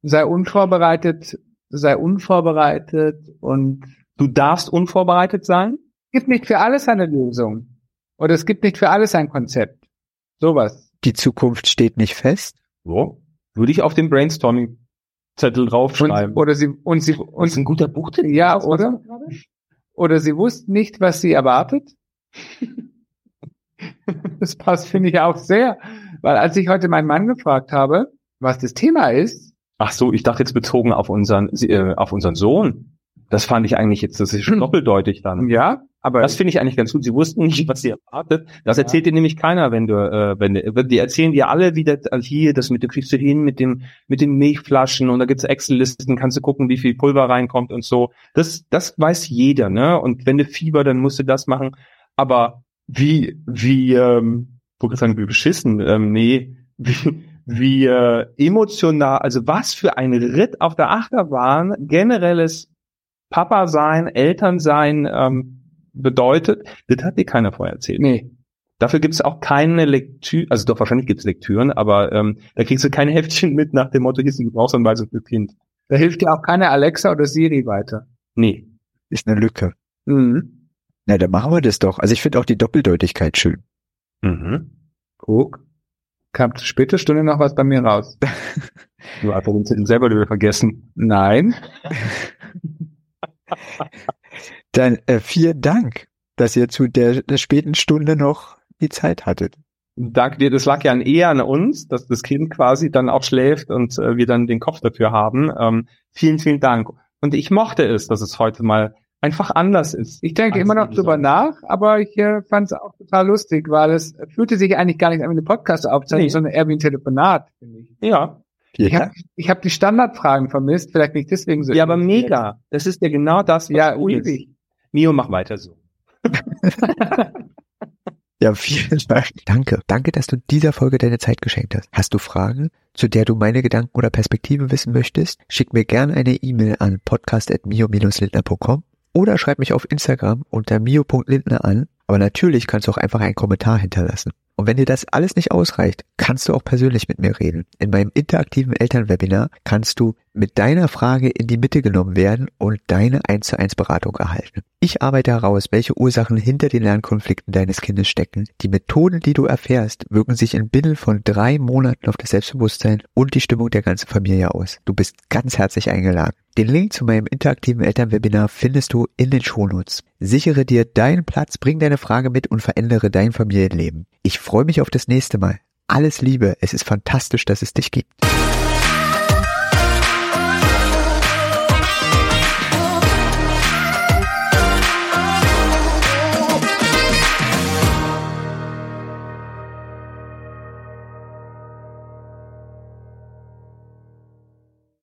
sei unvorbereitet, sei unvorbereitet und Du darfst unvorbereitet sein. es gibt nicht für alles eine Lösung. Oder es gibt nicht für alles ein Konzept. Sowas. Die Zukunft steht nicht fest. So. Würde ich auf den Brainstorming-Zettel Und, draufschreiben. oder sie, und sie, Und und ist ein guter Buchtitel. Ja, oder? Oder sie wussten nicht, was sie erwartet. Das passt, finde ich auch sehr. Weil als ich heute meinen Mann gefragt habe, was das Thema ist, Ach so, ich dachte jetzt bezogen auf unseren, äh, auf unseren Sohn. Das fand ich eigentlich jetzt, das ist schon doppeldeutig dann. ja, aber Das finde ich eigentlich ganz gut. Sie wussten nicht, was sie erwartet. Das erzählt dir nämlich keiner, wenn du, äh, wenn du, die erzählen dir alle wieder also hier, das mit, du kriegst du hin mit dem, mit den Milchflaschen und da gibt's Excel-Listen, kannst du gucken, wie viel Pulver reinkommt und so. Das, das weiß jeder, ne? Und wenn du Fieber, dann musst du das machen. Aber wie, wie, ähm, wo kann sagen, wie beschissen, ähm, nee, wie, wie äh, emotional, also was für ein Ritt auf der Achterbahn generelles Papa sein, Eltern sein ähm, bedeutet, das hat dir keiner vorher erzählt. nee. Dafür gibt es auch keine Lektüre, also doch wahrscheinlich gibt es Lektüren, aber ähm, da kriegst du kein Heftchen mit nach dem Motto, hier ist eine Gebrauchsanweisung für Kind. Da hilft dir auch keine Alexa oder Siri weiter. Nee. Ist eine Lücke. Mhm. Na, dann machen wir das doch. Also ich finde auch die Doppeldeutigkeit schön. Mhm. Guck. Kam zur später Stunde noch was bei mir raus. Du hast selber wieder vergessen. Nein. Dann äh, vielen Dank, dass ihr zu der, der späten Stunde noch die Zeit hattet. Danke dir, das lag ja eher an uns, dass das Kind quasi dann auch schläft und äh, wir dann den Kopf dafür haben. Ähm, vielen, vielen Dank. Und ich mochte es, dass es heute mal einfach anders ist. Ich denke immer noch drüber nach, aber ich äh, fand es auch total lustig, weil es fühlte sich eigentlich gar nicht an wie eine Podcast-Aufzeichnung, Nee. sondern eher wie ein Telefonat, finde ich. Ja. Ich habe ich hab die Standardfragen vermisst, vielleicht nicht deswegen so. Ja, aber mega. Das ist ja genau das, was Ja, ist. ewig. Mio, mach weiter so. Ja, vielen Dank. Danke. Danke, dass du dieser Folge deine Zeit geschenkt hast. Hast du Fragen, zu der du meine Gedanken oder Perspektive wissen möchtest? Schick mir gerne eine E-Mail an podcast.mio-lindner.com oder schreib mich auf Instagram unter mio.lindner an. Aber natürlich kannst du auch einfach einen Kommentar hinterlassen. Und wenn dir das alles nicht ausreicht, kannst du auch persönlich mit mir reden. In meinem interaktiven Elternwebinar kannst du mit deiner Frage in die Mitte genommen werden und deine 1 zu 1 Beratung erhalten. Ich arbeite heraus, welche Ursachen hinter den Lernkonflikten deines Kindes stecken. Die Methoden, die du erfährst, wirken sich in binnen von drei Monaten auf das Selbstbewusstsein und die Stimmung der ganzen Familie aus. Du bist ganz herzlich eingeladen. Den Link zu meinem interaktiven Elternwebinar findest du in den Shownotes. Sichere dir deinen Platz, bring deine Frage mit und verändere dein Familienleben. Ich freue mich auf das nächste Mal. Alles Liebe, es ist fantastisch, dass es dich gibt.